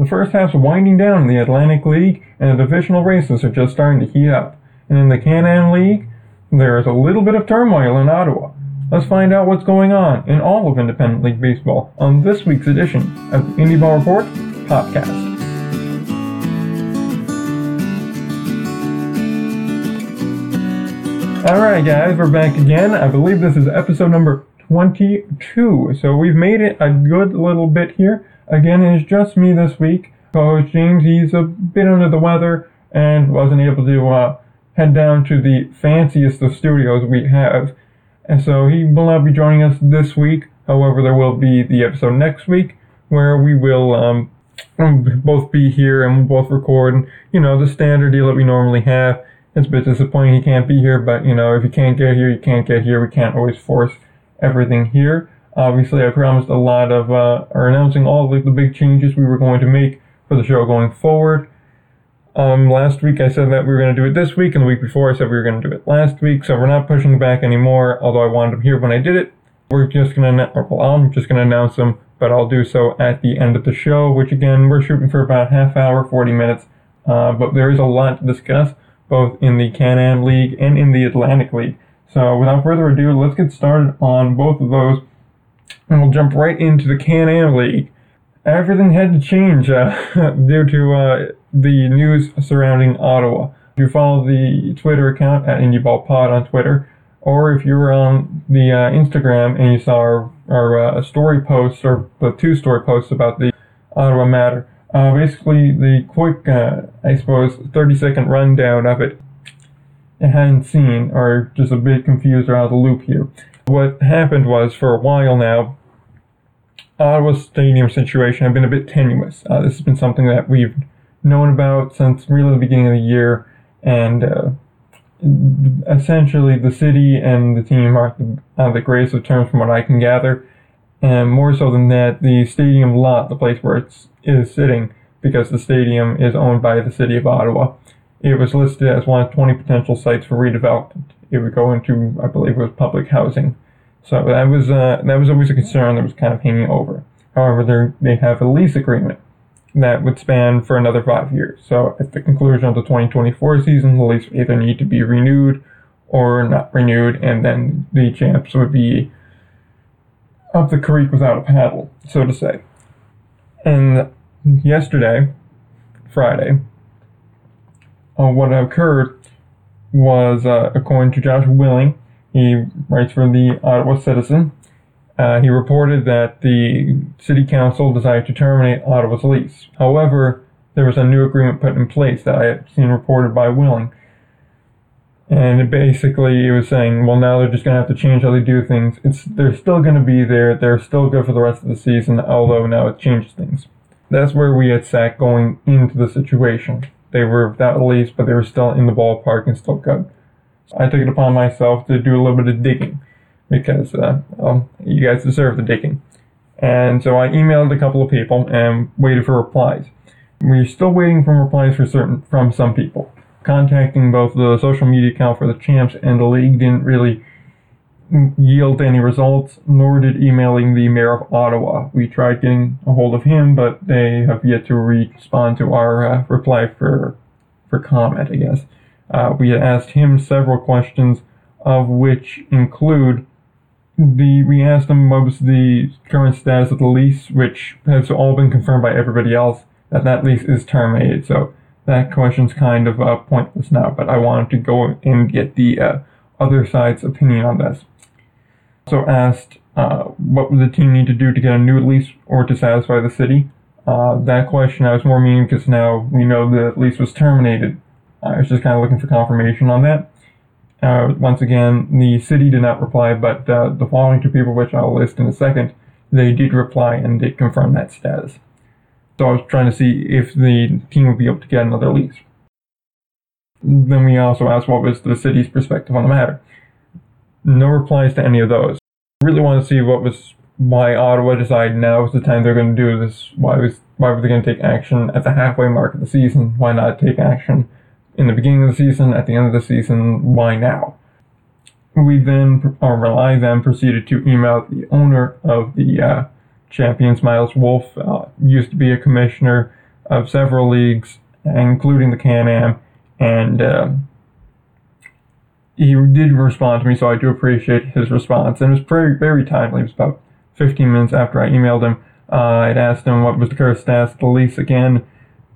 The first half's winding down in the Atlantic League, and the divisional races are just starting to heat up. And in the Can-Am League, there is a little bit of turmoil in Ottawa. Let's find out what's going on in all of Independent League Baseball on this week's edition of the Indie Ball Report podcast. Alright, guys, we're back again. I believe this is episode number 22. So we've made it a good little bit here. Again, it's just me this week. Co-host James, he's a bit under the weather and wasn't able to uh, head down to the fanciest of studios we have. And so he will not be joining us this week. However, there will be the episode next week where we will um, both be here and we'll both record, you know, the standard deal that we normally have. It's a bit disappointing he can't be here, but, you know, if you can't get here, you can't get here. We can't always force everything here. Obviously, I promised a lot of, uh, or announcing all of the big changes we were going to make for the show going forward. Um, last week I said that we were going to do it this week, and the week before I said we were going to do it last week, so we're not pushing back anymore, although I wanted them here when I did it. We're just going to, well, I'm just going to announce them, but I'll do so at the end of the show, which again, we're shooting for about half hour, 40 minutes, uh, but there is a lot to discuss, both in the Can-Am League and in the Atlantic League. So without further ado, let's get started on both of those and we'll jump right into the Can-Am League. Everything had to change uh, due to uh, the news surrounding Ottawa. If you follow the Twitter account at IndieBallPod on Twitter, or if you were on the uh, Instagram and you saw our, our uh, story posts or the two story posts about the Ottawa matter, uh, basically the quick, uh, I suppose, 30 second rundown of it, I hadn't seen or just a bit confused or out of the loop here. What happened was for a while now, Ottawa's stadium situation had been a bit tenuous. Uh, this has been something that we've known about since really the beginning of the year, and uh, essentially the city and the team are on the greatest of terms from what I can gather. And more so than that, the stadium lot, the place where it is sitting, because the stadium is owned by the city of Ottawa, it was listed as one of 20 potential sites for redevelopment. It would go into, I believe, it was public housing. So that was uh, that was always a concern that was kind of hanging over. However, they have a lease agreement that would span for another five years. So at the conclusion of the 2024 season, the lease either need to be renewed or not renewed, and then the champs would be up the creek without a paddle, so to say. And yesterday, Friday, uh, what occurred was, uh, according to Josh Willing, he writes for the Ottawa Citizen. Uh, he reported that the city council decided to terminate Ottawa's lease. However, there was a new agreement put in place that I had seen reported by Willing. And it basically, it was saying, well, now they're just going to have to change how they do things. It's They're still going to be there. They're still good for the rest of the season, although now it changes things. That's where we had sat going into the situation. They were without a lease, but they were still in the ballpark and still good. I took it upon myself to do a little bit of digging because uh, well, you guys deserve the digging. And so I emailed a couple of people and waited for replies. We're still waiting for replies for certain from some people. Contacting both the social media account for the champs and the league didn't really yield any results, nor did emailing the mayor of Ottawa. We tried getting a hold of him, but they have yet to respond to our uh, reply for for comment, I guess. Uh, we asked him several questions, of which include the we asked him what was the current status of the lease, which has all been confirmed by everybody else that that lease is terminated. So that question's kind of uh, pointless now. But I wanted to go and get the uh, other side's opinion on this. So asked uh, what would the team need to do to get a new lease or to satisfy the city. Uh, that question I was more meaning because now we know the lease was terminated I was just kind of looking for confirmation on that. Uh, once again, the city did not reply, but uh, the following two people, which I'll list in a second, they did reply and did confirm that status. So I was trying to see if the team would be able to get another lease. Then we also asked what was the city's perspective on the matter. No replies to any of those. Really want to see what was why Ottawa decided now was the time they're going to do this. Why was why were they going to take action at the halfway mark of the season? Why not take action in the beginning of the season, at the end of the season, why now? We then, or I then proceeded to email the owner of the uh, Champions, Miles Wolff, uh, used to be a commissioner, of several leagues, including the Can-Am, and uh, he did respond to me, so I do appreciate his response. And it was very, very timely. It was about 15 minutes after I emailed him. Uh, I'd asked him what was the current status of the lease again.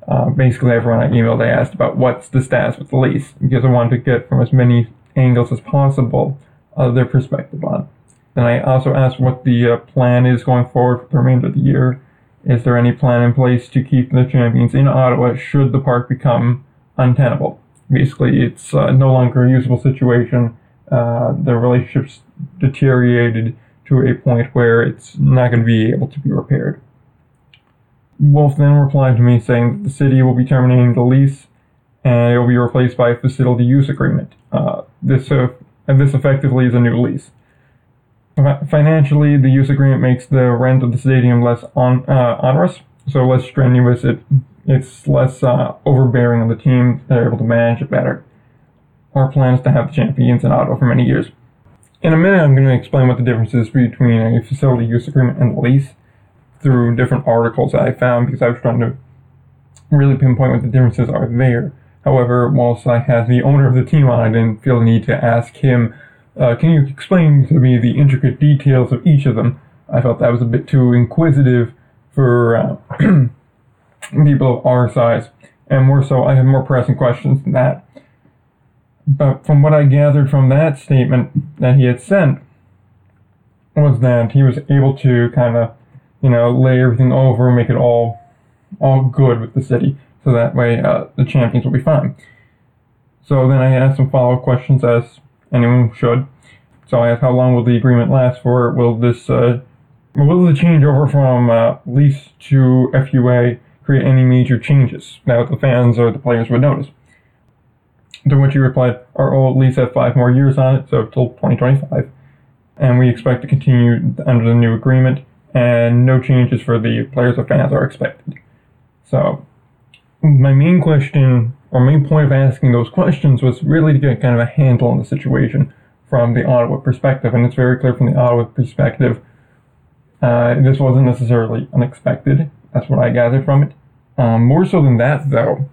Uh, basically, everyone I emailed, I asked about what's the status with the lease because I wanted to get from as many angles as possible uh, their perspective on. Then I also asked what the uh, plan is going forward for the remainder of the year. Is there any plan in place to keep the champions in Ottawa should the park become untenable? Basically, it's uh, no longer a usable situation. Uh, the relationship's deteriorated to a point where it's not going to be able to be repaired. Wolff then replied to me saying that the city will be terminating the lease and it will be replaced by a facility use agreement. Uh, this, uh, this effectively is a new lease. Financially, the use agreement makes the rent of the stadium less on, uh, onerous, so less strenuous. It it's less uh, overbearing on the team. They're able to manage it better. Our plan is to have the champions in Ottawa for many years. In a minute, I'm going to explain what the difference is between a facility use agreement and a lease through different articles that I found because I was trying to really pinpoint what the differences are there. However, whilst I had the owner of the team on, I didn't feel the need to ask him, uh, can you explain to me the intricate details of each of them? I felt that was a bit too inquisitive for uh, people of our size, and more so, I have more pressing questions than that. But from what I gathered from that statement that he had sent, was that he was able to kind of, you know, lay everything over, and make it all, all good with the city, so that way uh, the champions will be fine. So then I asked some follow-up questions, as anyone should. So I asked, how long will the agreement last for? Will this, uh, will the changeover from uh, lease to FUA create any major changes that the fans or the players would notice? To which he replied, Our old lease has five more years on it, so till 2025, and we expect to continue under the new agreement, and no changes for the players or fans are expected. So, my main question, or main point of asking those questions was really to get kind of a handle on the situation from the Ottawa perspective, and it's very clear from the Ottawa perspective, uh, this wasn't necessarily unexpected. That's what I gathered from it. Um, more so than that, though,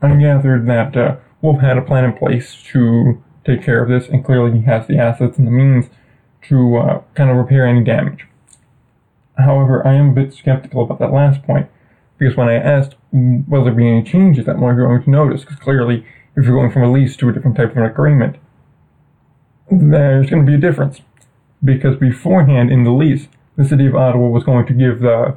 I gathered that uh, Wolff had a plan in place to take care of this, and clearly he has the assets and the means to uh, kind of repair any damage. However, I am a bit skeptical about that last point, because when I asked will there be any changes that we're going to notice, because clearly if you're going from a lease to a different type of an agreement, there's going to be a difference. Because beforehand in the lease, the city of Ottawa was going to give the,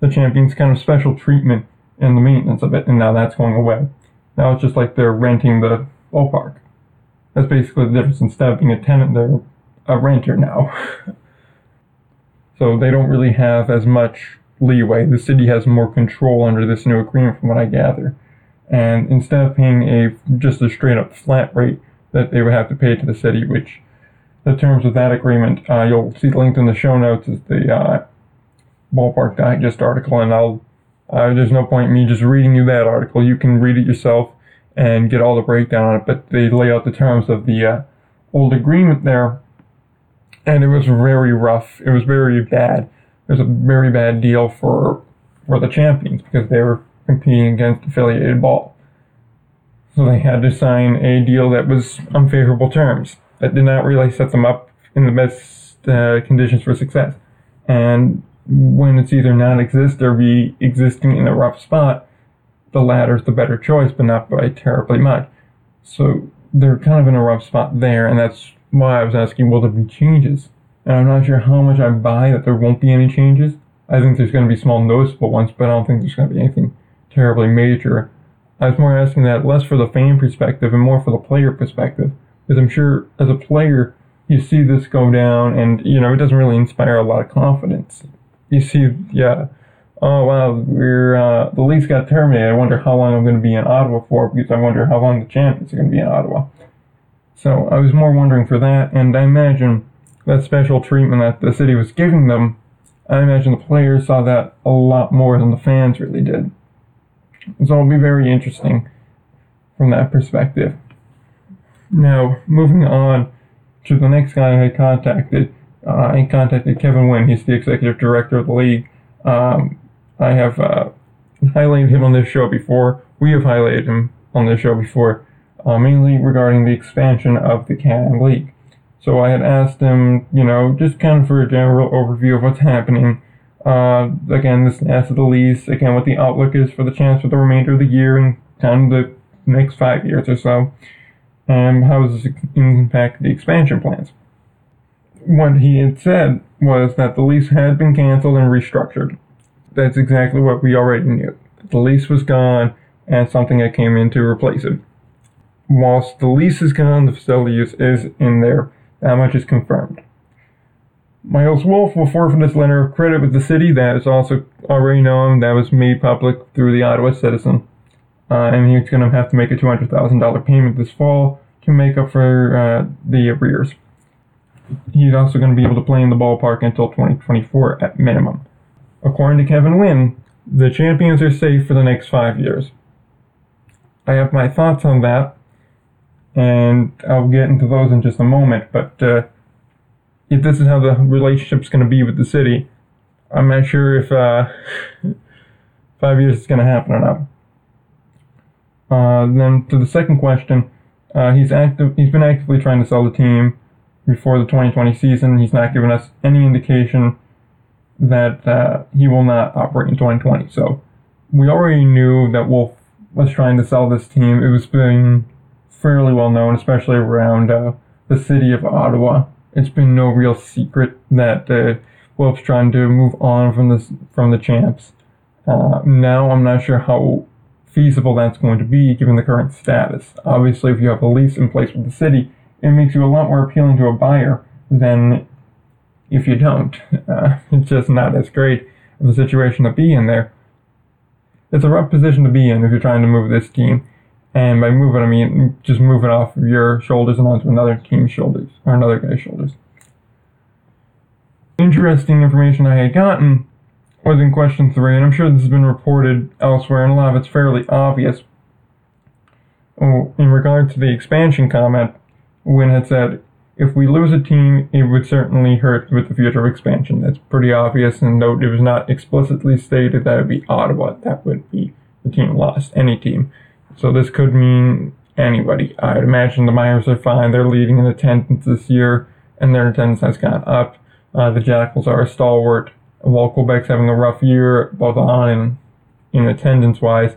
the champions kind of special treatment in the maintenance of it, and now that's going away. Now it's just like they're renting the ballpark. That's basically the difference. Instead of being a tenant, they're a renter now. so they don't really have as much leeway. The city has more control under this new agreement, from what I gather. And instead of paying a just a straight up flat rate that they would have to pay to the city, which the terms of that agreement, uh, you'll see linked in the show notes is the uh, ballpark digest article, and I'll uh, there's no point in me just reading you that article. You can read it yourself and get all the breakdown on it. But they lay out the terms of the uh, old agreement there, and it was very rough. It was very bad. It was a very bad deal for for the champions because they were competing against affiliated ball. So they had to sign a deal that was unfavorable terms that did not really set them up in the best uh, conditions for success. And when it's either not exist or be existing in a rough spot, the latter is the better choice, but not by terribly much. So they're kind of in a rough spot there, and that's why I was asking, will there be changes? And I'm not sure how much I buy that there won't be any changes. I think there's going to be small noticeable ones, but I don't think there's going to be anything terribly major. I was more asking that less for the fan perspective and more for the player perspective, because I'm sure as a player, you see this go down, and you know it doesn't really inspire a lot of confidence you see, yeah, oh wow, we're uh, the lease got terminated. I wonder how long I'm going to be in Ottawa for because I wonder how long the champions are going to be in Ottawa. So I was more wondering for that, and I imagine that special treatment that the city was giving them. I imagine the players saw that a lot more than the fans really did. So it'll be very interesting from that perspective. Now, moving on to the next guy I contacted uh, I contacted Kevin Wynn. He's the executive director of the league. Um, I have uh, highlighted him on this show before. We have highlighted him on this show before, uh, mainly regarding the expansion of the Can League. So I had asked him, you know, just kind of for a general overview of what's happening. Uh, again, this asset the lease, again, what the outlook is for the chance for the remainder of the year and kind of the next five years or so, and how does this impact the expansion plans. What he had said was that the lease had been canceled and restructured. That's exactly what we already knew. The lease was gone and something that came in to replace it. Whilst the lease is gone, the facility use is in there. That much is confirmed. Miles Wolff will forfeit his letter of credit with the city. That is also already known. That was made public through the Ottawa Citizen. Uh, and he's going to have to make a $200,000 payment this fall to make up for uh, the arrears. He's also going to be able to play in the ballpark until 2024 at minimum. According to Kevin Wynn, the champions are safe for the next five years. I have my thoughts on that, and I'll get into those in just a moment. But uh, if this is how the relationship's going to be with the city, I'm not sure if uh, five years is going to happen or not. Uh, then to the second question, uh, he's active. He's been actively trying to sell the team before the 2020 season. He's not given us any indication that uh, he will not operate in 2020. So we already knew that Wolff was trying to sell this team. It was being fairly well known, especially around uh, the city of Ottawa. It's been no real secret that uh, Wolff's trying to move on from this from the champs. Uh, now I'm not sure how feasible that's going to be given the current status. Obviously, if you have a lease in place with the city, it makes you a lot more appealing to a buyer than if you don't. Uh, it's just not as great of a situation to be in there. It's a rough position to be in if you're trying to move this team. And by move it, I mean just move it off of your shoulders and onto another team's shoulders, or another guy's shoulders. Interesting information I had gotten was in question three, and I'm sure this has been reported elsewhere, and a lot of it's fairly obvious. Oh, in regard to the expansion comment, Wynn had said, if we lose a team, it would certainly hurt with the future of expansion. That's pretty obvious, and though it was not explicitly stated that it would be Ottawa, that would be the team lost, any team. So this could mean anybody. I'd imagine the Miners are fine. They're leading in attendance this year, and their attendance has gone up. Uh, the Jackals are a stalwart while Quebec's having a rough year, both on and in attendance wise,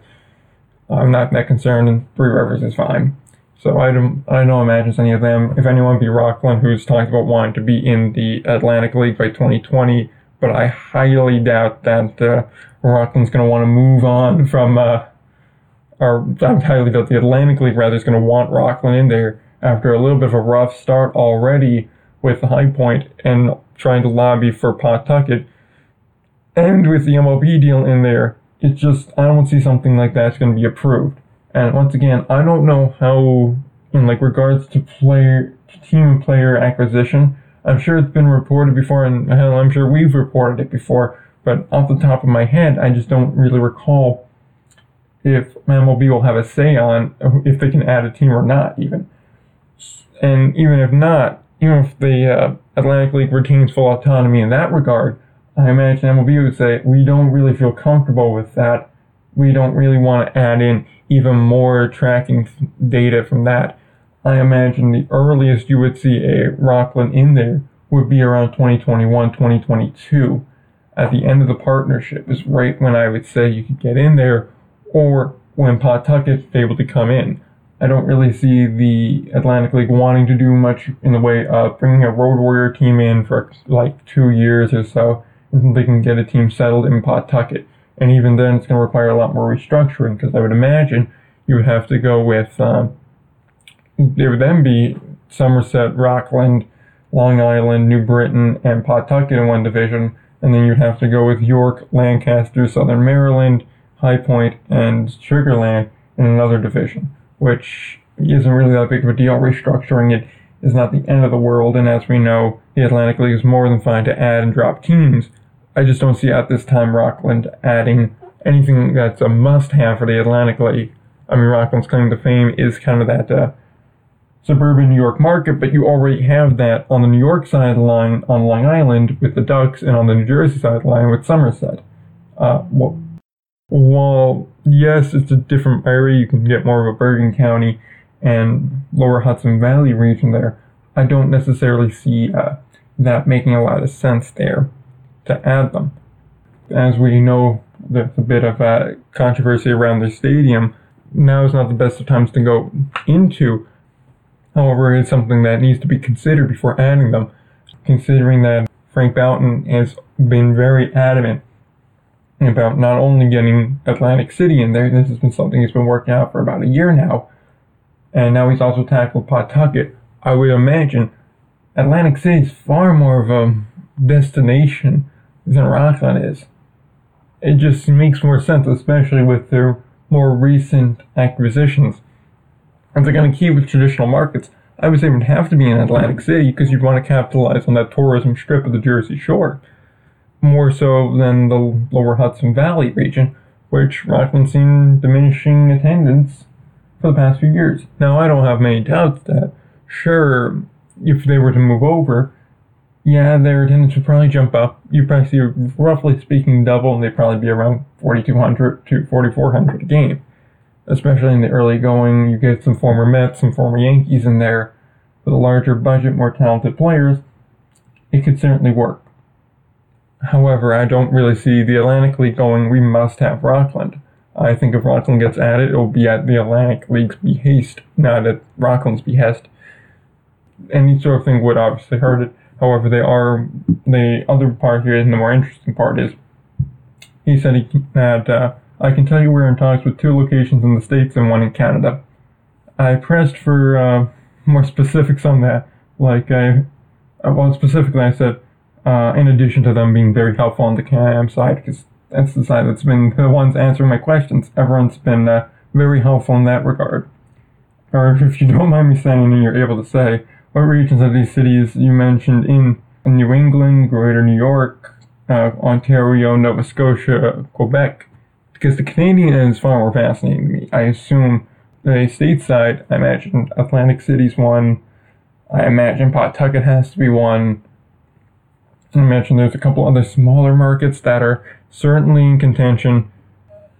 I'm not that concerned, and Three Rivers is fine. So I don't, I don't imagine any of them. If anyone, be Rockland, who's talked about wanting to be in the Atlantic League by 2020, but I highly doubt that uh, Rockland's going to want to move on from, uh, or I highly doubt the Atlantic League rather is going to want Rockland in there after a little bit of a rough start already with High Point and trying to lobby for Pawtucket and with the MLB deal in there, it's just I don't see something like that's going to be approved. And once again, I don't know how, in like regards to player team player acquisition, I'm sure it's been reported before, and I'm sure we've reported it before. But off the top of my head, I just don't really recall if MLB will have a say on if they can add a team or not, even. And even if not, even if the uh, Atlantic League retains full autonomy in that regard, I imagine MLB would say, we don't really feel comfortable with that. We don't really want to add in even more tracking data from that. I imagine the earliest you would see a Rockland in there would be around 2021, 2022. At the end of the partnership is right when I would say you could get in there, or when Pawtucket's able to come in. I don't really see the Atlantic League wanting to do much in the way of bringing a Road Warrior team in for like two years or so they can get a team settled in Pawtucket. And even then, it's going to require a lot more restructuring because I would imagine you would have to go with, um, there would then be Somerset, Rockland, Long Island, New Britain, and Pawtucket in one division. And then you'd have to go with York, Lancaster, Southern Maryland, High Point, and Sugar Land in another division, which isn't really that big of a deal. Restructuring it is not the end of the world, and as we know, the Atlantic League is more than fine to add and drop teams I just don't see at this time Rockland adding anything that's a must have for the Atlantic League. I mean, Rockland's claim to fame is kind of that uh, suburban New York market, but you already have that on the New York side line on Long Island with the Ducks and on the New Jersey side line with Somerset. Uh, well, while yes, it's a different area, you can get more of a Bergen County and lower Hudson Valley region there. I don't necessarily see uh, that making a lot of sense there to add them. As we know, there's a bit of a controversy around the stadium. Now is not the best of times to go into. However, it's something that needs to be considered before adding them, considering that Frank Boulton has been very adamant about not only getting Atlantic City in there, this has been something he's been working out for about a year now, and now he's also tackled Pawtucket. I would imagine Atlantic City is far more of a destination than Rockland is. It just makes more sense, especially with their more recent acquisitions. If they're going to keep with traditional markets, I would say it would have to be in Atlantic City because you'd want to capitalize on that tourism strip of the Jersey Shore more so than the lower Hudson Valley region, which Rockland's seen diminishing attendance for the past few years. Now, I don't have many doubts that, sure, if they were to move over, yeah, their attendance would probably jump up. You'd probably see, roughly speaking, double, and they'd probably be around 4,200 to 4,400 a game. Especially in the early going, you get some former Mets, some former Yankees in there. With a larger budget, more talented players, it could certainly work. However, I don't really see the Atlantic League going, we must have Rockland. I think if Rockland gets added, it will be at the Atlantic League's behest, not at Rockland's behest. Any sort of thing would obviously hurt it. However, they are the other part here, and the more interesting part is he said he had. Uh, I can tell you we're in talks with two locations in the states and one in Canada. I pressed for uh, more specifics on that. Like I, well, specifically I said uh, in addition to them being very helpful on the Can-Am side, because that's the side that's been the ones answering my questions. Everyone's been uh, very helpful in that regard. Or if you don't mind me saying and you're able to say, what regions of these cities you mentioned in New England, Greater New York, uh, Ontario, Nova Scotia, Quebec? Because the Canadian is far more fascinating to me. I assume the stateside, I imagine Atlantic City's one. I imagine Pawtucket has to be one. I imagine there's a couple other smaller markets that are certainly in contention.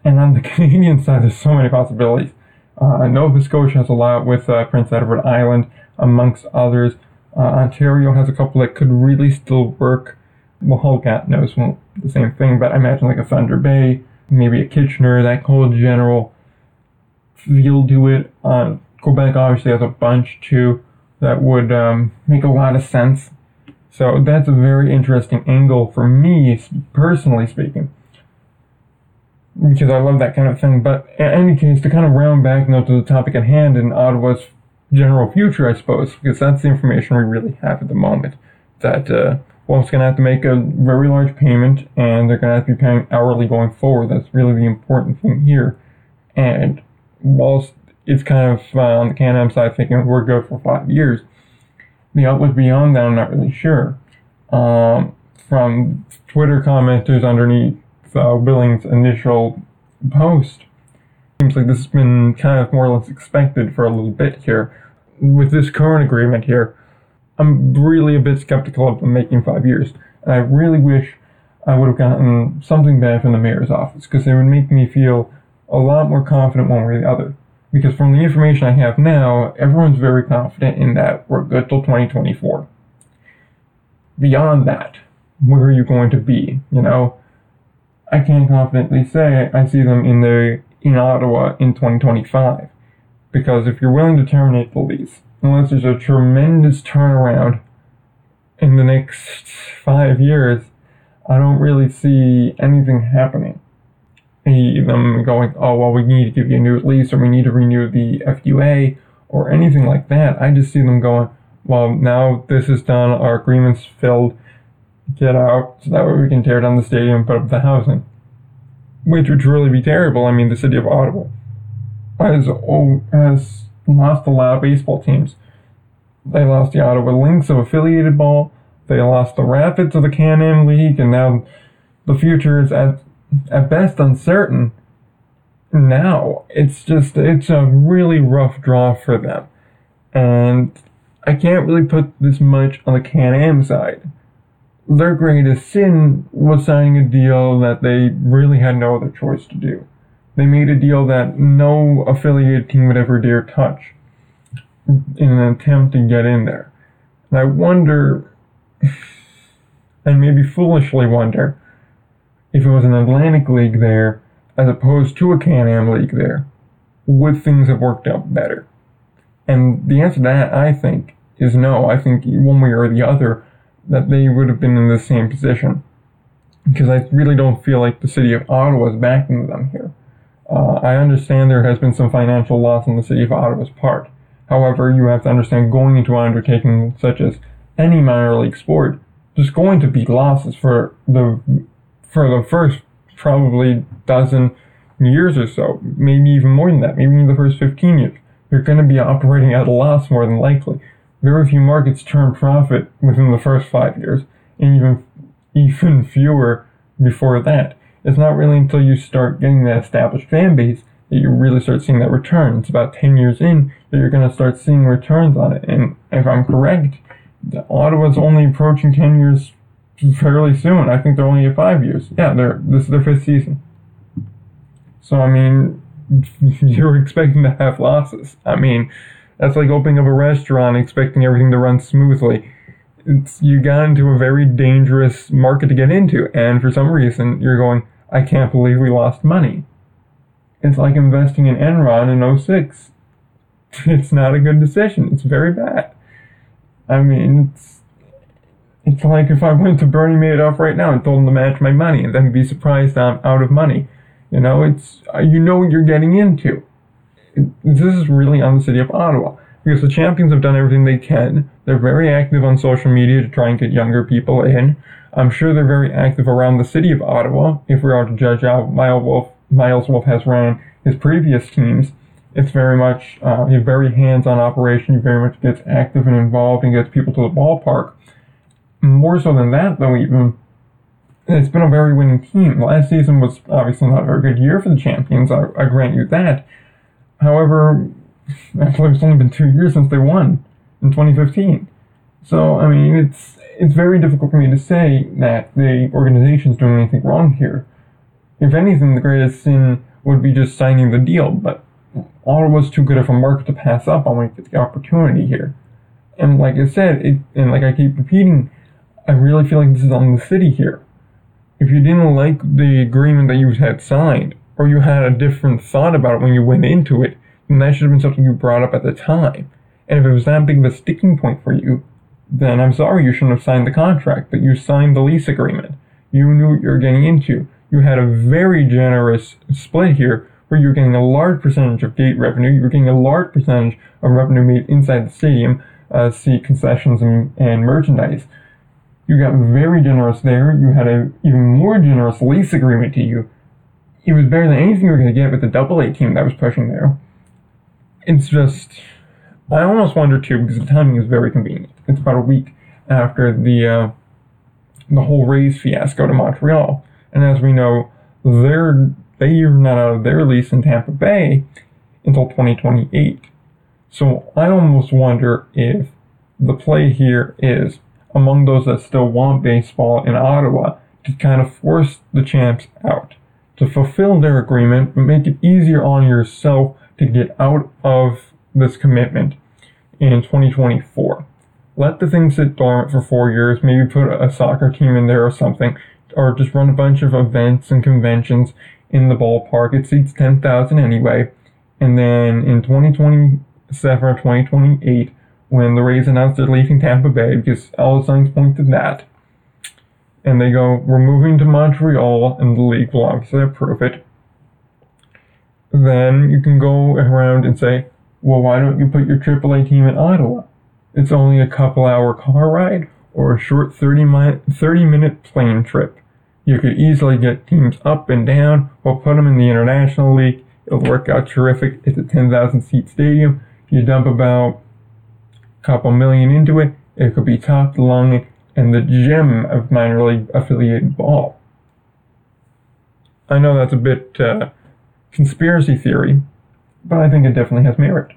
And on the Canadian side, there's so many possibilities. Uh, Nova Scotia has a lot with uh, Prince Edward Island, amongst others. Uh, Ontario has a couple that could really still work. Well, Hellcat knows well, the same thing, but I imagine like a Thunder Bay, maybe a Kitchener, that whole general feel to it. Uh, Quebec obviously has a bunch too that would um, make a lot of sense. So that's a very interesting angle for me, personally speaking. Because I love that kind of thing. But in any case, to kind of round back now to the topic at hand in Ottawa's general future, I suppose, because that's the information we really have at the moment. That, uh, it's going to have to make a very large payment, and they're going to have to be paying hourly going forward. That's really the important thing here. And whilst it's kind of uh, on the Can-Am side thinking we're good for five years, the outlook beyond that, I'm not really sure. Um, from Twitter commenters underneath uh, initial post, seems like this has been kind of more or less expected for a little bit here. With this current agreement here, I'm really a bit skeptical of them making five years, and I really wish I would have gotten something back from the mayor's office because it would make me feel a lot more confident one way or the other. Because from the information I have now, everyone's very confident in that we're good till 2024. Beyond that, where are you going to be? You know, I can't confidently say I see them in the in Ottawa in 2025. Because if you're willing to terminate the lease, unless there's a tremendous turnaround in the next five years, I don't really see anything happening them going, oh, well, we need to give you a new lease or we need to renew the FUA or anything like that. I just see them going, well, now this is done, our agreement's filled, get out, so that way we can tear down the stadium and put up the housing. Which would really be terrible. I mean, the city of Ottawa has, has lost a lot of baseball teams. They lost the Ottawa Lynx of affiliated ball. They lost the Rapidz of the Can-Am League, and now the future is at at best uncertain. Now, it's just, it's a really rough draw for them. And I can't really put this much on the Can Am side. their greatest sin was signing a deal that they really had no other choice to do. They made a deal that no affiliated team would ever dare touch in an attempt to get in there. And I wonder, and maybe foolishly wonder, if it was an Atlantic League there as opposed to a Can Am League there, would things have worked out better? And the answer to that, I think, is no. I think one way or the other, that they would have been in the same position. Because I really don't feel like the city of Ottawa is backing them here. Uh, I understand there has been some financial loss on the city of Ottawa's part. However, you have to understand going into an undertaking such as any minor league sport, there's going to be losses for the for the first probably dozen years or so, maybe even more than that, maybe in the first 15 years. You're going to be operating at a loss more than likely. Very few markets turn profit within the first five years, and even even fewer before that. It's not really until you start getting that established fan base that you really start seeing that return. It's about 10 years in that you're going to start seeing returns on it. And if I'm correct, Ottawa's only approaching 10 years fairly soon. I think they're only at five years. Yeah, they're this is their fifth season. So I mean, you're expecting to have losses. I mean, that's like opening up a restaurant expecting everything to run smoothly. It's you got into a very dangerous market to get into, and for some reason you're going, I can't believe we lost money. It's like investing in Enron in 06. It's not a good decision. It's very bad. I mean, it's it's like if I went to Bernie Madoff right now and told him to match my money and then be surprised I'm out of money. You know, it's you know what you're getting into. This is really on the city of Ottawa because the champions have done everything they can. They're very active on social media to try and get younger people in. I'm sure they're very active around the city of Ottawa. If we are to judge how Miles Wolff, Miles Wolff has ran his previous teams, it's very much uh, a very hands-on operation. He very much gets active and involved and gets people to the ballpark. More so than that, though, even it's been a very winning team. Last season was obviously not a very good year for the champions. I, I grant you that. However, actually, it's only been two years since they won in 2015. So, I mean, it's it's very difficult for me to say that the organization's doing anything wrong here. If anything, the greatest sin would be just signing the deal, but Ottawa's too good of a market to pass up on when the opportunity here. And like I said, it, and like I keep repeating, I really feel like this is on the city here. If you didn't like the agreement that you had signed, or you had a different thought about it when you went into it, then that should have been something you brought up at the time. And if it was that big of a sticking point for you, then I'm sorry you shouldn't have signed the contract, but you signed the lease agreement. You knew what you were getting into. You had a very generous split here where you're getting a large percentage of gate revenue, you're getting a large percentage of revenue made inside the stadium, uh, see concessions and, and merchandise. You got very generous there. You had an even more generous lease agreement to you. It was better than anything you were going to get with the double A team that was pushing there. It's just, I almost wonder too because the timing is very convenient. It's about a week after the uh, the whole Rays fiasco to Montreal, and as we know, they're they are not out of their lease in Tampa Bay until 2028. So I almost wonder if the play here is among those that still want baseball in Ottawa to kind of force the champs out, to fulfill their agreement, make it easier on yourself to get out of this commitment in 2024. Let the thing sit dormant for four years, maybe put a soccer team in there or something, or just run a bunch of events and conventions in the ballpark. It seats 10,000 anyway. And then in 2027 or 2028, when the Rays announced they're leaving Tampa Bay, because all the signs point to that, and they go, we're moving to Montreal, and the league will obviously approve it, then you can go around and say, well, why don't you put your AAA team in Ottawa? It's only a couple hour car ride or a short 30 minute, 30 minute plane trip. You could easily get teams up and down or put them in the International League. It'll work out terrific. It's a 10,000 seat stadium. You dump about a couple million into it. It could be top along and the gem of minor league affiliated ball. I know that's a bit uh, conspiracy theory, but I think it definitely has merit.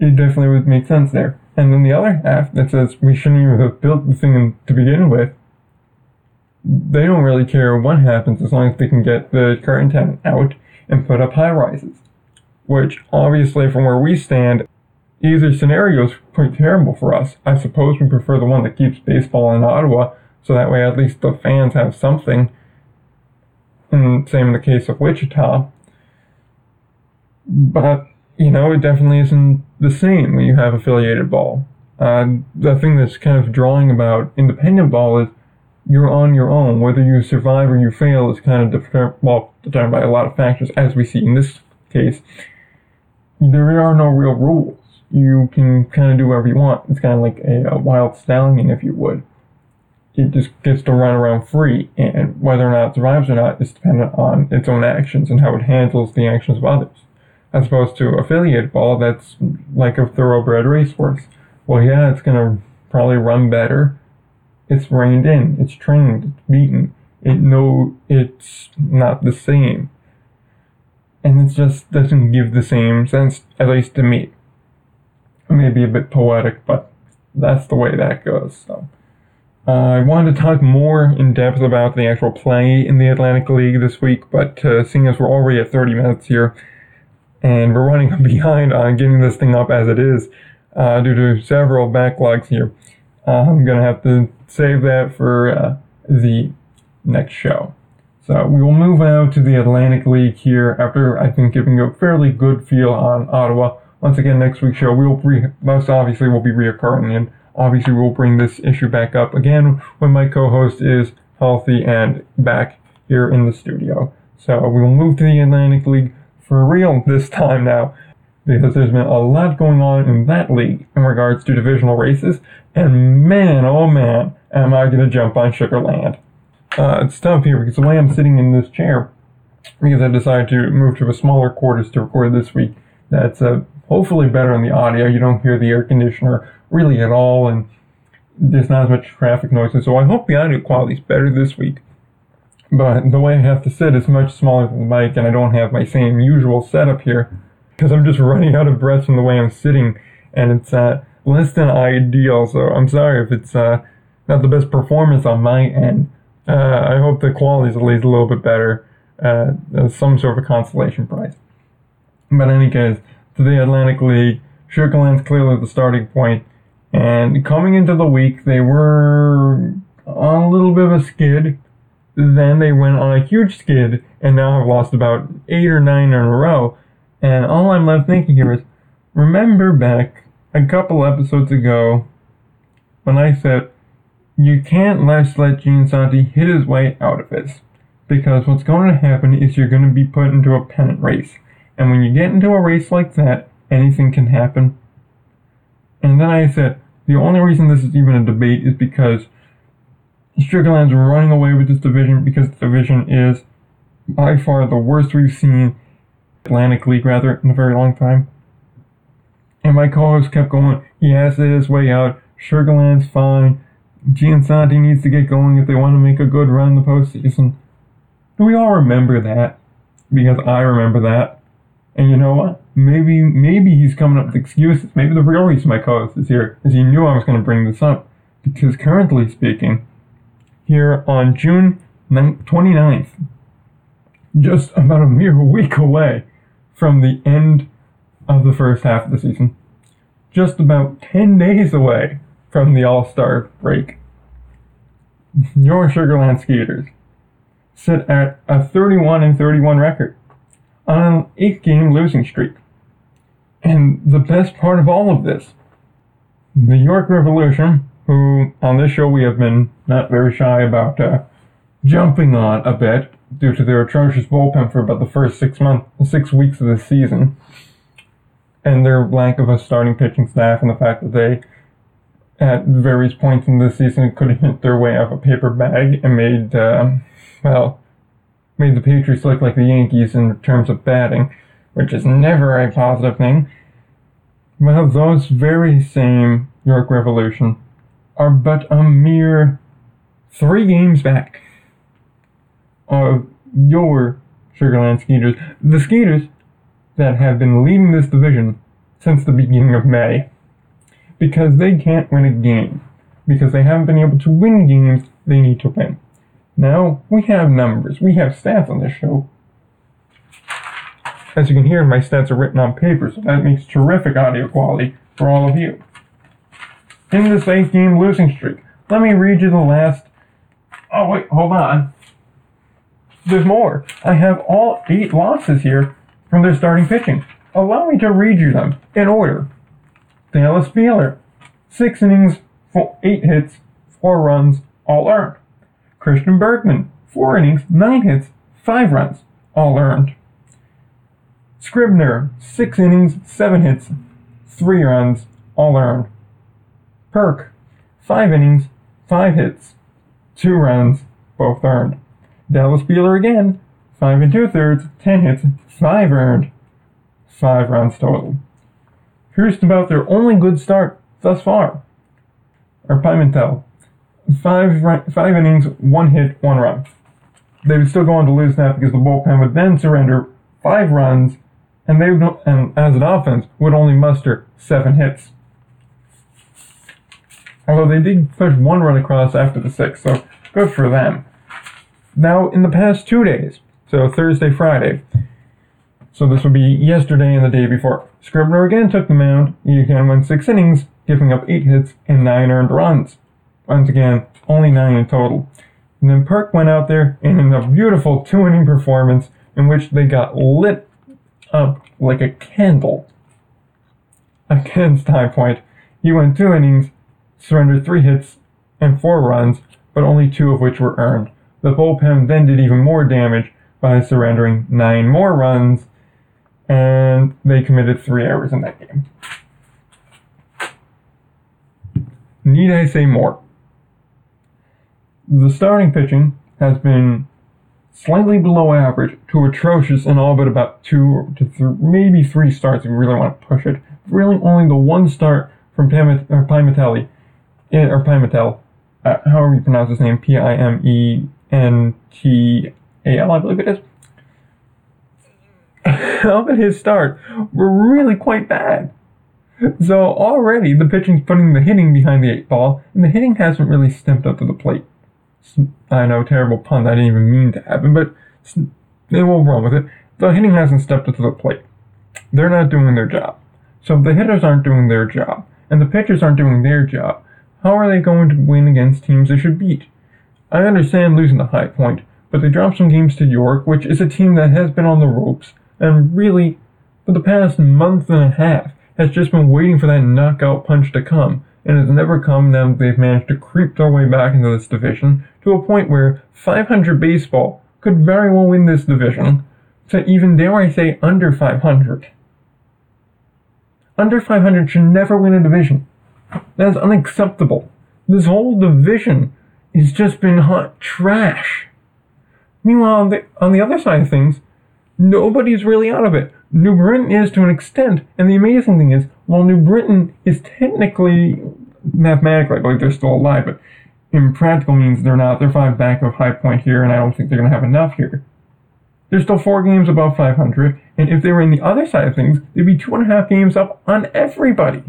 It definitely would make sense there. And then the other half that says we shouldn't even have built the thing to begin with they don't really care what happens as long as they can get the current tenant out and put up high rises. Which, obviously, from where we stand, either scenario is quite terrible for us. I suppose we prefer the one that keeps baseball in Ottawa, so that way at least the fans have something. And same in the case of Wichita. But, you know, it definitely isn't the same when you have affiliated ball. Uh, the thing that's kind of drawing about independent ball is you're on your own. Whether you survive or you fail is kind of deter- well, determined by a lot of factors, as we see in this case. There are no real rules. You can kind of do whatever you want. It's kind of like a, a wild stallion, if you would. It just gets to run around free, and whether or not it survives or not is dependent on its own actions and how it handles the actions of others. As opposed to affiliate ball, that's like a thoroughbred racehorse. Well, yeah, it's gonna probably run better it's reined in, it's trained, it's beaten. It know it's not the same. And it just doesn't give the same sense, at least to me. Maybe a bit poetic, but that's the way that goes. So. Uh, I wanted to talk more in depth about the actual play in the Atlantic League this week, but uh, seeing as we're already at 30 minutes here, and we're running behind on getting this thing up as it is, uh, due to several backlogs here, uh, I'm gonna have to save that for uh, the next show. So we will move out to the Atlantic League here after I think giving a fairly good feel on Ottawa. Once again, next week's show we will re- most obviously will be reoccurring, and obviously we'll bring this issue back up again when my co-host is healthy and back here in the studio. So we will move to the Atlantic League for real this time now because there's been a lot going on in that league in regards to divisional races, and man, oh man, am I gonna jump on Sugarland. Uh, it's tough here because the way I'm sitting in this chair, because I decided to move to a smaller quarters to record this week, that's uh, hopefully better on the audio. You don't hear the air conditioner really at all, and there's not as much traffic noise. And so I hope the audio quality is better this week. But the way I have to sit is much smaller than the mic, and I don't have my same usual setup here because I'm just running out of breath from the way I'm sitting, and it's uh, less than ideal. So I'm sorry if it's uh, not the best performance on my end. Uh, I hope the quality is at least a little bit better. Uh, some sort of a consolation prize. But in any case, to the Atlantic League, Sugarland's clearly the starting point, and coming into the week, they were on a little bit of a skid. Then they went on a huge skid, and now have lost about eight or nine in a row and all I'm left thinking here is remember back a couple episodes ago when I said you can't let let Giansanti hit his way out of this. Because what's going to happen is you're going to be put into a pennant race. And when you get into a race like that, anything can happen. And then I said, the only reason this is even a debate is because Sugarland's running away with this division because the division is by far the worst we've seen Atlantic League rather in a very long time. And my co-host kept going, he has his way out. Sugarland's fine. Giansanti needs to get going if they want to make a good run in the postseason. We all remember that? Because I remember that. And you know what? Maybe maybe he's coming up with excuses. Maybe the real reason my co-host is here is he knew I was going to bring this up. Because currently speaking, here on June 29th, just about a mere week away, from the end of the first half of the season. Just about 10 days away from the All Star break. Your Sugarland Skeeters sit at a 31 and 31 record on an 8 game losing streak. And the best part of all of this, the York Revolution, who on this show we have been not very shy about uh, jumping on a bit, due to their atrocious bullpen for about the first six months, six weeks of the season, and their lack of a starting pitching staff, and the fact that they, at various points in this season, couldn't hit their way out of a paper bag and made, uh, well, made the Patriots look like the Yankees in terms of batting, which is never a positive thing. Well, those very same York Revolution are but a mere three games back of your Sugarland Skeeters, the Skeeters that have been leading this division since the beginning of May. Because they can't win a game. Because they haven't been able to win games they need to win. Now we have numbers, we have stats on this show. As you can hear, my stats are written on paper, so that makes terrific audio quality for all of you. In this eight game losing streak, let me read you the last. Oh, wait, hold on. There's more. I have all eight losses here from their starting pitching. Allow me to read you them in order. Dallas Beeler, six innings, four, eight hits, four runs, all earned. Christian Bergman, four innings, nine hits, five runs, all earned. Scribner, six innings, seven hits, three runs, all earned. Perk, five innings, five hits, two runs, both earned. Dallas Beeler again, five and two thirds, ten hits, five earned, five runs total. Here's about their only good start thus far. Or Pimentel, five five innings, one hit, one run. They would still go on to lose that because the bullpen would then surrender five runs, and they would, and as an offense would only muster seven hits. Although they did push one run across after the sixth, so good for them. Now, in the past two days, so Thursday, Friday, so this would be yesterday and the day before, Scribner again took the mound. He again went six innings, giving up eight hits and nine earned runs. Once again, only nine in total. And then Perk went out there and in a beautiful two inning performance in which they got lit up like a candle. Against High Point, he went two innings, surrendered three hits and four runs, but only two of which were earned. The bullpen then did even more damage by surrendering nine more runs, and they committed three errors in that game. Need I say more? The starting pitching has been slightly below average to atrocious in all but about two to maybe three starts if you really want to push it. Really, only the one start from Pimit- uh, eh, or Pimentel, uh, however you pronounce his name, P I M E N T A L, I believe it is. all but his start were really quite bad. So already the pitching's putting the hitting behind the eight ball, and the hitting hasn't really stepped up to the plate. I know, terrible pun. I didn't even mean to happen, but they will wrong with it. The hitting hasn't stepped up to the plate. They're not doing their job. So the hitters aren't doing their job, and the pitchers aren't doing their job, how are they going to win against teams they should beat? I understand losing the high point, but they dropped some games to York, which is a team that has been on the ropes, and really, for the past month and a half, has just been waiting for that knockout punch to come, and has never come. Now they've managed to creep their way back into this division to a point where 500 baseball could very well win this division to even, dare I say, under 500. Under 500 should never win a division. That is unacceptable. This whole division has just been hot trash. Meanwhile, on the, on the other side of things, nobody's really out of it. New Britain is to an extent, and the amazing thing is, while New Britain is technically, mathematically, I believe they're still alive, but in practical means they're not. They're five back of High Point here, and I don't think they're going to have enough here. There's still four games above 500, and if they were in the other side of things, they'd be two and a half games up on everybody.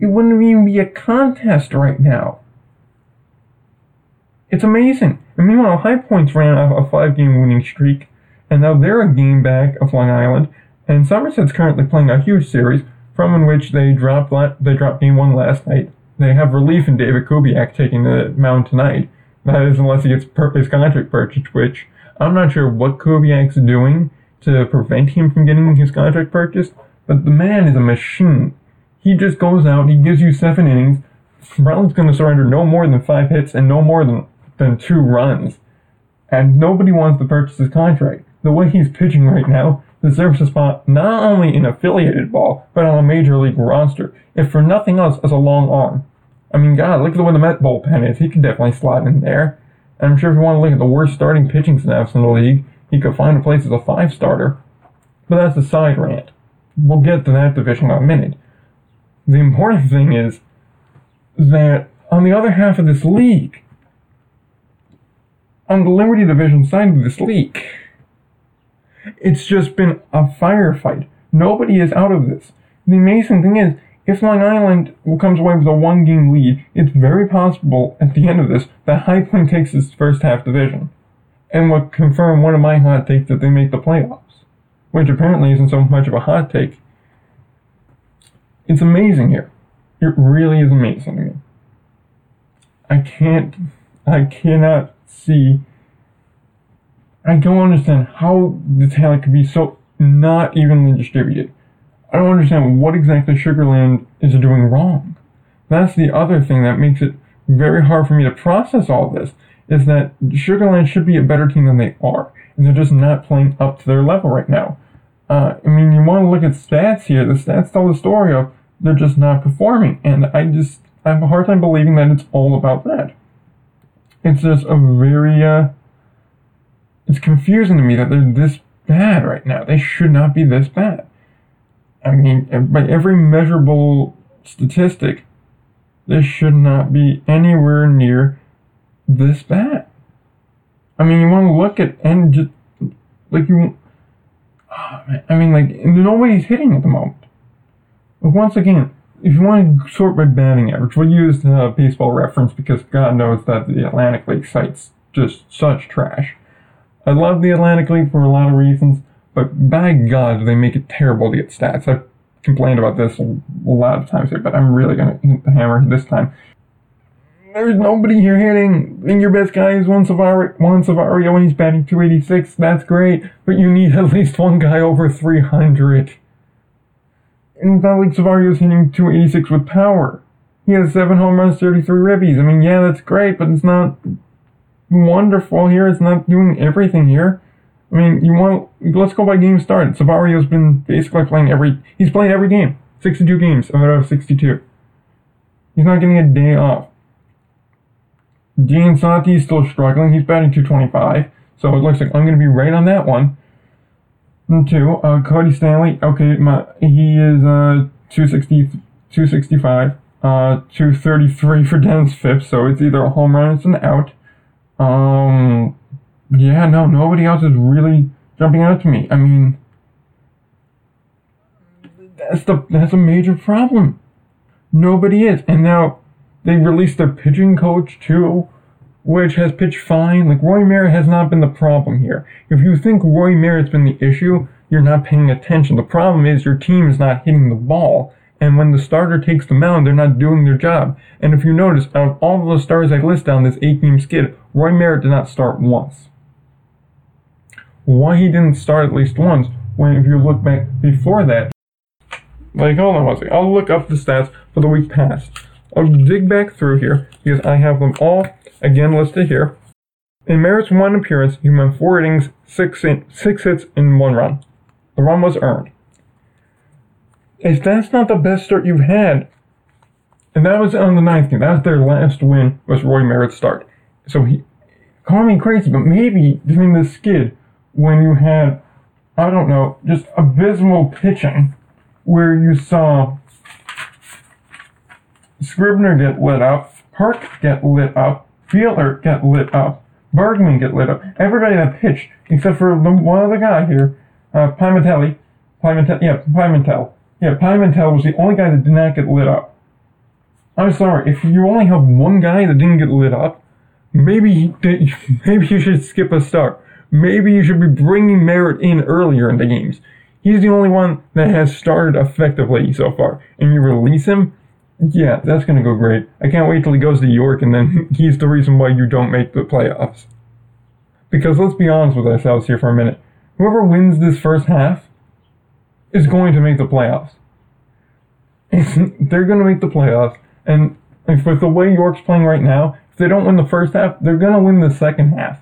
It wouldn't even be a contest right now. It's amazing. And meanwhile, High Points ran off a five game winning streak and now they're a game back of Long Island, and Somerset's currently playing a huge series, from in which they dropped la- they dropped game one last night. They have relief in David Kubiak taking the mound tonight. That is, unless he gets his contract purchased, which I'm not sure what Kubiak's doing to prevent him from getting his contract purchased, but the man is a machine. He just goes out, he gives you seven innings. Brown's going to surrender no more than five hits and no more than, than two runs. And nobody wants to purchase his contract the way he's pitching right now deserves a spot not only in affiliated ball, but on a major league roster, if for nothing else as a long arm. I mean, God, look at the way the Met bullpen is. He could definitely slot in there. And I'm sure if you want to look at the worst starting pitching snaps in the league, he could find a place as a five starter. But that's a side rant. We'll get to that division in a minute. The important thing is that on the other half of this league, on the Liberty Division side of this league, it's just been a firefight. Nobody is out of this. The amazing thing is, if Long Island comes away with a one game lead, it's very possible at the end of this that High Point takes its first half division. And would confirm one of my hot takes that they make the playoffs, which apparently isn't so much of a hot take. It's amazing here. It really is amazing to me. I can't, I cannot see, I don't understand how the talent could be so not evenly distributed. I don't understand what exactly Sugarland is doing wrong. That's the other thing that makes it very hard for me to process all this, is that Sugarland should be a better team than they are, and they're just not playing up to their level right now. Uh, I mean, you want to look at stats here. The stats tell the story of they're just not performing, and I just I have a hard time believing that it's all about that. It's just a very uh, it's confusing to me that they're this bad right now. They should not be this bad. I mean, by every measurable statistic, they should not be anywhere near this bad. I mean, you want to look at and just like you. I mean, like nobody's hitting at the moment. Once again, if you want to sort by batting average, we'll use the baseball reference because God knows that the Atlantic League site's just such trash. I love the Atlantic League for a lot of reasons. But by God, they make it terrible to get stats. I've complained about this a lot of times here, but I'm really going to hit the hammer this time. There's nobody here hitting, and your best guy is Juan Silverio, Juan Silverio when he's batting 286. That's great, but you need at least one guy over 300. And it's not like Silverio's hitting 286 with power. He has 7 home runs, 33 ribbies. I mean, yeah, that's great, but it's not wonderful here. It's not doing everything here. I mean, you want let's go by game started. Silverio's been basically playing every he's played every game, 62 games out of 62. He's not getting a day off. Giansanti's still struggling. He's batting 225, so it looks like I'm going to be right on that one. Two, uh, Cody Stanley. Okay, my, he is uh 260, 265, uh 233 for Dennis Phipps. So it's either a home run, or it's an out. Um, yeah, no, nobody else is really jumping out to me. I mean, that's the that's a major problem. Nobody is, and now they released their pitching coach too, which has pitched fine. Like Roy Merritt has not been the problem here. If you think Roy Merritt's been the issue, you're not paying attention. The problem is your team is not hitting the ball. And when the starter takes the mound, they're not doing their job. And if you notice, out of all the stars I list down this eight game skid, Roy Merritt did not start once why he didn't start at least once when if you look back before that. Like, hold on one second. I'll look up the stats for the week past. I'll dig back through here because I have them all again listed here. In Merritt's one appearance, he went four innings, six, in, six hits, and one run. The run was earned. If that's not the best start you've had, and that was on the ninth game, that was their last win, was Roy Merritt's start. So he, call me crazy, but maybe during the skid, when you had, I don't know, just abysmal pitching, where you saw Scribner get lit up, Park get lit up, Fielder get lit up, Bergman get lit up. Everybody that pitched, except for one other guy here, uh, Pimentelli, Pimentel, yeah, Pimentel. Yeah, Pimentel was the only guy that did not get lit up. I'm sorry, if you only have one guy that didn't get lit up, maybe maybe you should skip a start maybe you should be bringing Merritt in earlier in the games. He's the only one that has started effectively so far. And you release him? Yeah, that's going to go great. I can't wait till he goes to York and then he's the reason why you don't make the playoffs. Because let's be honest with ourselves here for a minute. Whoever wins this first half is going to make the playoffs. they're going to make the playoffs. And if with the way York's playing right now, if they don't win the first half, they're going to win the second half.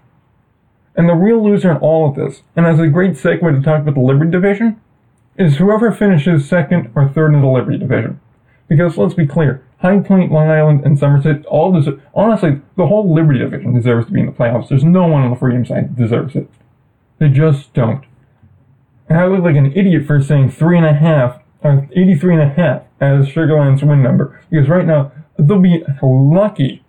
And the real loser in all of this, and as a great segue to talk about the Liberty Division, is whoever finishes second or third in the Liberty Division. Because let's be clear, High Point, Long Island, and Somerset all deserve. Honestly, the whole Liberty Division deserves to be in the playoffs. There's no one on the Freedom side that deserves it. They just don't. And I look like an idiot for saying three and a half, or 83 and a half as Sugarland's win number. Because right now, they'll be lucky.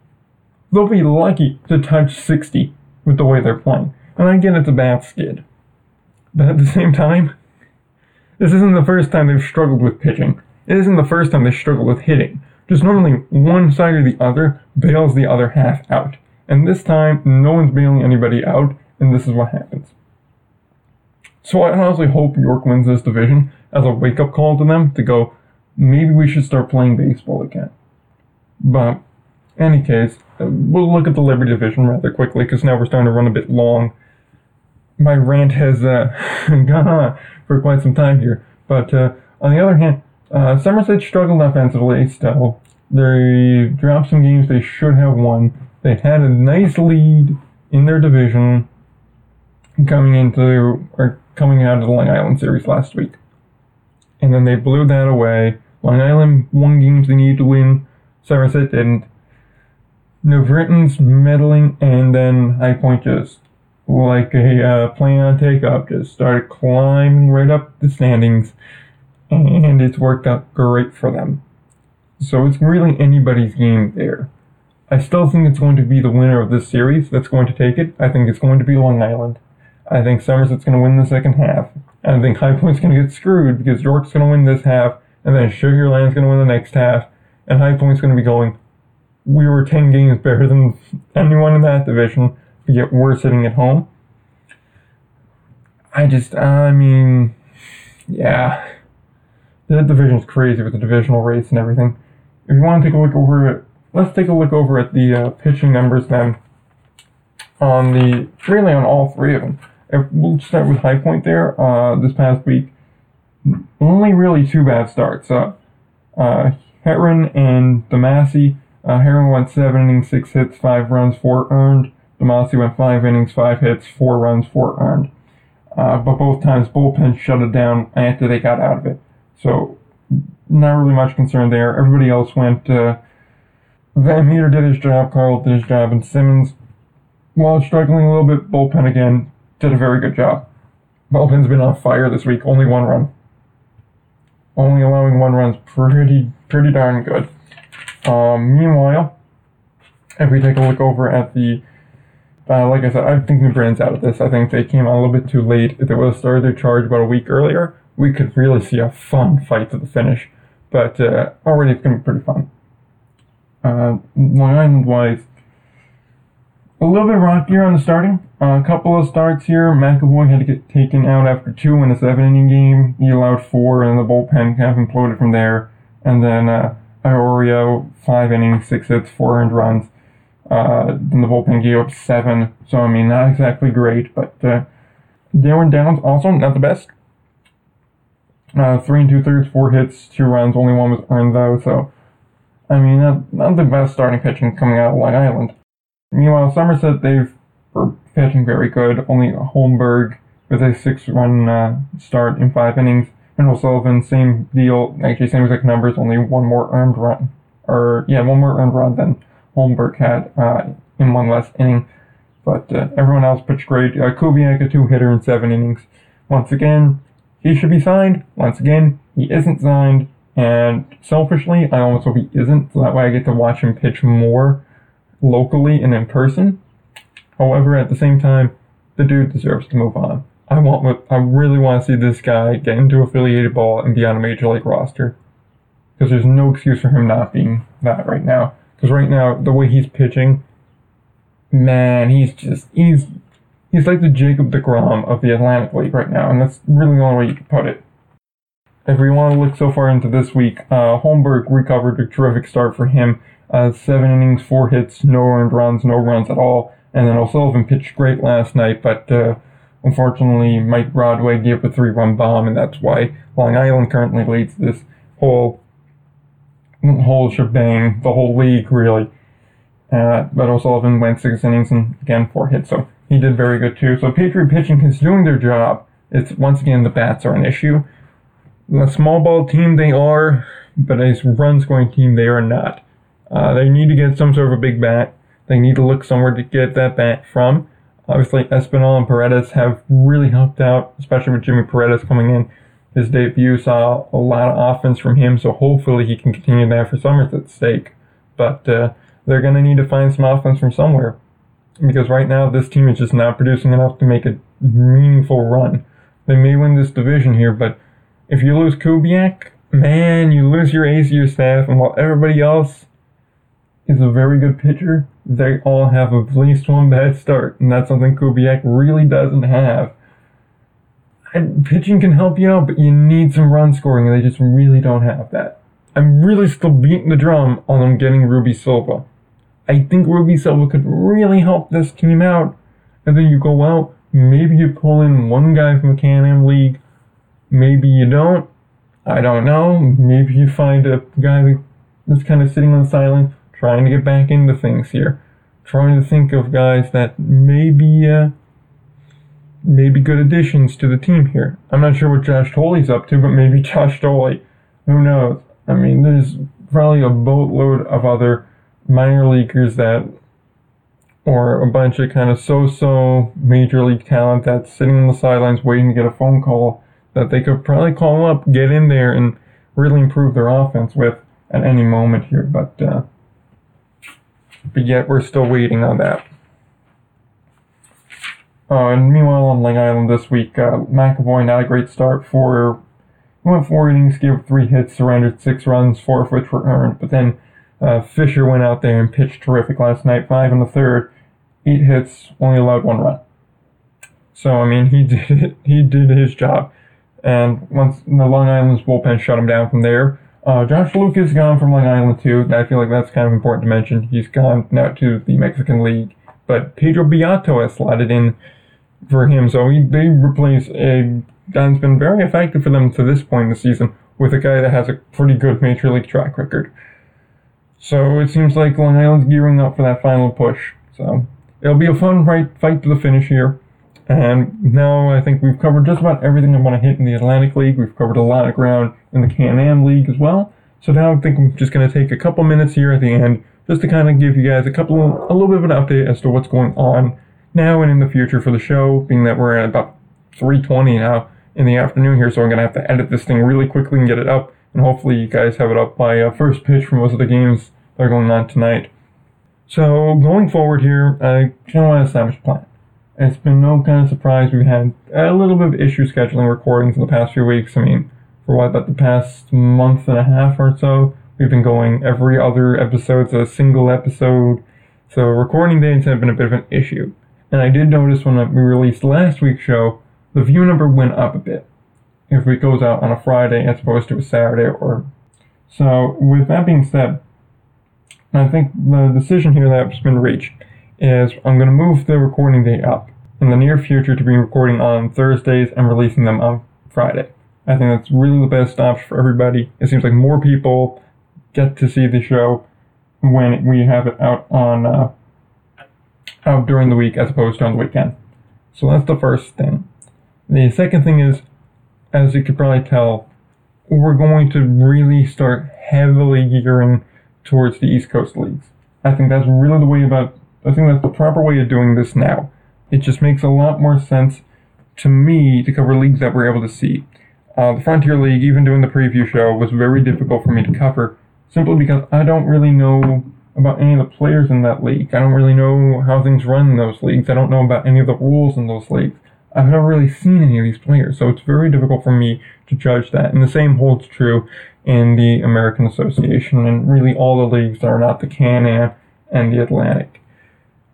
They'll be lucky to touch 60 with the way they're playing. And I get it's a bad skid. But at the same time, this isn't the first time they've struggled with pitching. It isn't the first time they struggle with hitting. Just normally one side or the other bails the other half out. And this time, no one's bailing anybody out, and this is what happens. So I honestly hope York wins this division as a wake up call to them to go, maybe we should start playing baseball again. But, any case, we'll look at the Liberty division rather quickly because now we're starting to run a bit long. My rant has uh, gone on for quite some time here. But uh, on the other hand, uh, Somerset struggled offensively still. They dropped some games they should have won. They had a nice lead in their division coming into or coming out of the Long Island series last week. And then they blew that away. Long Island won games they needed to win. Somerset didn't. New Britain's meddling, and then High Point just, like a uh, plane on takeoff, just started climbing right up the standings, and it's worked out great for them. So it's really anybody's game there. I still think it's going to be the winner of this series that's going to take it. I think it's going to be Long Island. I think Somerset's going to win the second half. I think High Point's going to get screwed because York's going to win this half, and then Sugarland's going to win the next half, and High Point's going to be going, we were 10 games better than anyone in that division, yet we're sitting at home. I just, I mean, yeah. The division's crazy with the divisional race and everything. If you want to take a look over it, let's take a look over at the uh, pitching numbers then. On the, really on all three of them we'll start with High Point there. Uh, this past week, only really two bad starts. Uh, uh, Heron and Damasi. Uh, Heron went seven innings, six hits, five runs, four earned. Damasi went five innings, five hits, four runs, four earned. Uh, but both times bullpen shut it down after they got out of it. So not really much concern there. Everybody else went. Uh, Van Meter did his job. Carl did his job, and Simmons, while struggling a little bit, bullpen again did a very good job. Bullpen's been on fire this week. Only one run. Only allowing one run's pretty pretty darn good. Um, meanwhile, if we take a look over at the, uh, like I said, I think New Britain's out of this. I think they came on a little bit too late. If they would have started their charge about a week earlier, we could really see a fun fight to the finish. But uh, already it's going to be pretty fun. Uh, Long Island wise, a little bit rockier on the starting. Uh, a couple of starts here. McAvoy had to get taken out after two in a seven inning game. He allowed four, and the bullpen kind of imploded from there. And then uh, Iorio, five innings, six hits, four earned runs. Uh, then the bullpen gave up seven. So, I mean, not exactly great, but uh, Darren Downs also not the best. Uh, three and two thirds, four hits, two runs. Only one was earned, though. So, I mean, not, not the best starting pitching coming out of Long Island. Meanwhile, Somerset, they've were pitching very good. Only Holmberg with a six-run uh, start in five innings. And O'Sullivan, same deal. Actually, same exact numbers. Only one more earned run, or yeah, one more earned run than Holmberg had uh, in one less inning. But uh, everyone else pitched great. Uh, Kubiak, a two-hitter in seven innings. Once again, he should be signed. Once again, he isn't signed. And selfishly, I almost hope he isn't, so that way I get to watch him pitch more locally and in person. However, at the same time, the dude deserves to move on. I want, I really want to see this guy get into affiliated ball and be on a major league roster. Because there's no excuse for him not being that right now. Because right now, the way he's pitching, man, he's just, he's, he's like the Jacob DeGrom of the Atlantic League right now, and that's really the only way you can put it. If we want to look so far into this week, uh, Holmberg recovered a terrific start for him uh, seven innings, four hits, no earned runs, no runs at all. And then O'Sullivan pitched great last night, but uh, unfortunately, Mike Broadway gave a three-run bomb, and that's why Long Island currently leads this whole whole shebang, the whole league really. Uh, but O'Sullivan went six innings and again four hits, so he did very good too. So Patriot pitching is doing their job. It's once again the bats are an issue. The small ball team they are, but as run scoring team they are not. Uh, they need to get some sort of a big bat. They need to look somewhere to get that bat from. Obviously, Espinal and Paredes have really helped out, especially with Jimmy Paredes coming in. His debut saw a lot of offense from him, so hopefully he can continue that for Somerset's sake. But uh, they're going to need to find some offense from somewhere. Because right now, this team is just not producing enough to make a meaningful run. They may win this division here, but if you lose Kubiak, man, you lose your ace of your staff, and while everybody else is a very good pitcher, they all have at least one bad start, and that's something Kubiak really doesn't have. And pitching can help you out, but you need some run scoring, and they just really don't have that. I'm really still beating the drum on them getting Rubi Silva. I think Rubi Silva could really help this team out. And then you go out, maybe you pull in one guy from the Can-Am League, maybe you don't. I don't know. Maybe you find a guy that's kind of sitting on the sidelines, trying to get back into things here, trying to think of guys that maybe uh, maybe good additions to the team here. I'm not sure what Josh Thole's up to, but maybe Josh Thole. Who knows? I mean, there's probably a boatload of other minor leaguers that, or a bunch of kind of so-so major league talent that's sitting on the sidelines waiting to get a phone call that they could probably call up, get in there, and really improve their offense with at any moment here. But uh, but yet we're still waiting on that. Uh, and meanwhile, on Long Island this week, uh, McAvoy not a great start for. He went four innings, gave three hits, surrendered six runs, four of which were earned. But then uh, Fisher went out there and pitched terrific last night, five in the third, eight hits, only allowed one run. So I mean, he did he did his job. And once the Long Island's bullpen shut him down from there, uh, Josh Lueke is gone from Long Island too. I feel like that's kind of important to mention. He's gone now to the Mexican League, but Pedro Beato has slotted in for him, so he, they replace a guy that's been very effective for them to this point in the season with a guy that has a pretty good major league track record. So it seems like Long Island's gearing up for that final push. So it'll be a fun fight, fight to the finish here. And now I think we've covered just about everything I want to hit in the Atlantic League. We've covered a lot of ground in the Can-Am League as well. So now I think I'm just going to take a couple minutes here at the end just to kind of give you guys a couple, a little bit of an update as to what's going on now and in the future for the show, being that we're at about 3:20 now in the afternoon here, so I'm gonna have to edit this thing really quickly and get it up, and hopefully you guys have it up by uh, first pitch for most of the games that are going on tonight. So going forward here, I kind of want to establish a plan. It's been no kind of surprise we've had a little bit of issue scheduling recordings in the past few weeks. I mean, for what about the past month and a half or so, we've been going every other episode's a single episode. So recording dates have been a bit of an issue. And I did notice when we released last week's show, the view number went up a bit. If it goes out on a Friday as opposed to a Saturday or so with that being said, I think the decision here that's been reached is I'm going to move the recording date up in the near future to be recording on Thursdays and releasing them on Friday. I think that's really the best option for everybody. It seems like more people get to see the show when we have it out on uh, out during the week as opposed to on the weekend. So that's the first thing. The second thing is, as you could probably tell, we're going to really start heavily gearing towards the East Coast leagues. I think that's really the way about I think that's the proper way of doing this now. It just makes a lot more sense to me to cover leagues that we're able to see. Uh, the Frontier League, even doing the preview show, was very difficult for me to cover simply because I don't really know about any of the players in that league. I don't really know how things run in those leagues. I don't know about any of the rules in those leagues. I've never really seen any of these players, so it's very difficult for me to judge that. And the same holds true in the American Association and really all the leagues that are not the Can-Am and the Atlantic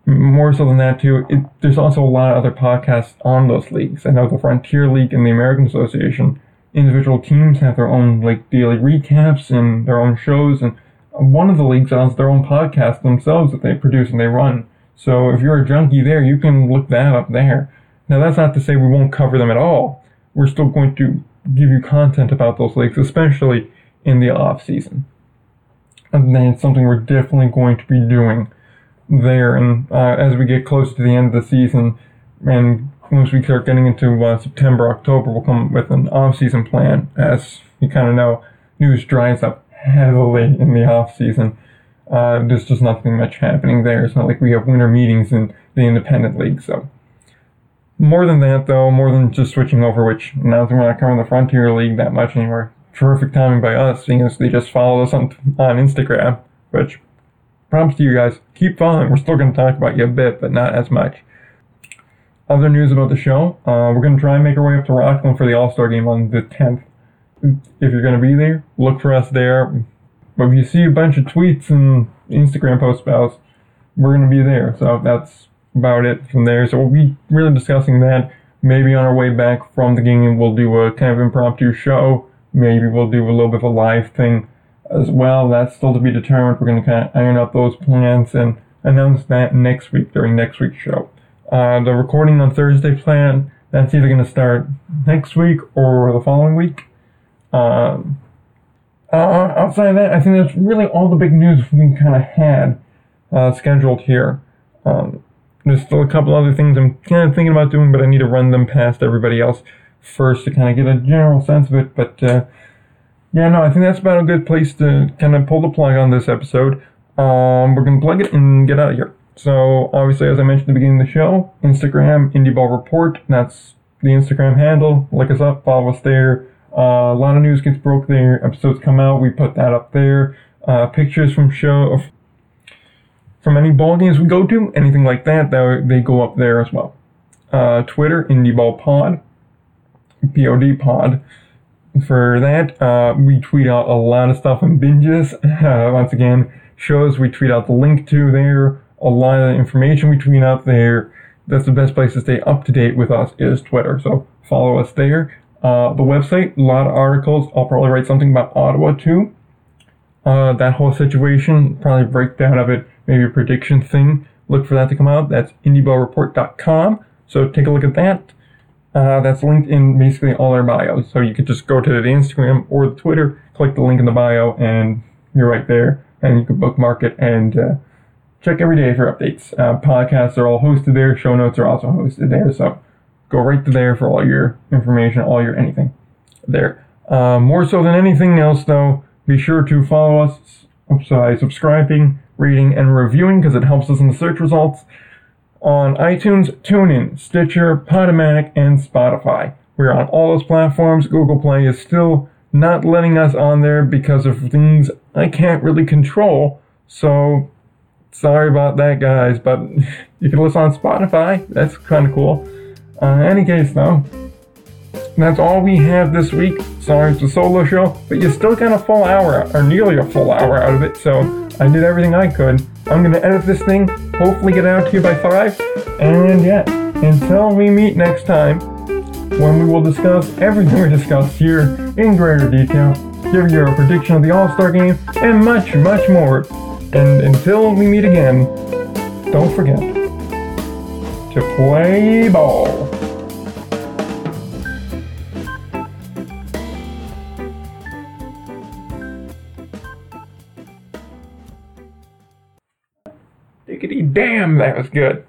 more so than that too, it, there's also a lot of other podcasts on those leagues. I know the Frontier League and the American Association. Individual teams have their own like daily recaps and their own shows, and one of the leagues has their own podcast themselves that they produce and they run. So if you're a junkie there, you can look that up there. Now that's not to say we won't cover them at all. We're still going to give you content about those leagues, especially in the off season. And then it's something we're definitely going to be doing there. And uh, as we get close to the end of the season, and once we start getting into uh, September, October, we'll come with an off-season plan. As you kind of know, news dries up heavily in the off-season. Uh, there's just nothing much happening there. It's not like we have winter meetings in the independent league. So more than that, though, more than just switching over, which now that we're not covering the Frontier League that much anymore, terrific timing by us, seeing as they just followed us on, on Instagram, which props to you guys. Keep following. We're still going to talk about you a bit, but not as much. Other news about the show. Uh, we're going to try and make our way up to Rockland for the All Star game on the 10th. if you're going to be there, look for us there. But if you see a bunch of tweets and Instagram posts about us, we're going to be there. So that's about it from there. So we'll be really discussing that. Maybe on our way back from the game, we'll do a kind of impromptu show. Maybe we'll do a little bit of a live thing as well. That's still to be determined. We're going to kind of iron out those plans and announce that next week during next week's show. Uh, the recording on Thursday plan, that's either going to start next week or the following week. Um, uh, outside of that, I think that's really all the big news we kind of had uh, scheduled here. Um, there's still a couple other things I'm kind of thinking about doing, but I need to run them past everybody else first to kind of get a general sense of it. But uh, yeah, no, I think that's about a good place to kind of pull the plug on this episode. Um, we're going to plug it and get out of here. So, obviously, as I mentioned at the beginning of the show, Instagram, Indie Ball Report, that's the Instagram handle. Look us up, follow us there. Uh, a lot of news gets broke there. Episodes come out, we put that up there. Uh, pictures from show from any ball games we go to, anything like that, they go up there as well. Uh, Twitter, Indie Ball Pod, POD Pod. For that, uh, we tweet out a lot of stuff in binges. Uh, once again, shows we tweet out the link to there. A lot of the information we tweet out there. That's the best place to stay up to date with us is Twitter. So follow us there. Uh, the website, a lot of articles. I'll probably write something about Ottawa too. Uh, that whole situation, probably breakdown of it, maybe a prediction thing. Look for that to come out. That's indieballreport.com. So take a look at that. Uh, that's linked in basically all our bios. So you could just go to the Instagram or the Twitter, click the link in the bio, and you're right there. And you can bookmark it and uh, check every day for updates. Uh, podcasts are all hosted there. Show notes are also hosted there. So go right to there for all your information, all your anything there. Uh, more so than anything else, though, be sure to follow us by subscribing, reading, and reviewing because it helps us in the search results on iTunes, TuneIn, Stitcher, Podomatic, and Spotify. We're on all those platforms. Google Play is still not letting us on there because of things I can't really control. So, sorry about that, guys, but you can listen on Spotify. That's kind of cool. Uh, in any case, though, that's all we have this week. Sorry, it's a solo show, but you still got a full hour, or nearly a full hour out of it, so I did everything I could. I'm gonna edit this thing, hopefully get out to you by 5, and yeah, until we meet next time, when we will discuss everything we discussed here in greater detail, give you a prediction of the All-Star Game, and much, much more. And until we meet again, don't forget to play ball. Damn, that was good.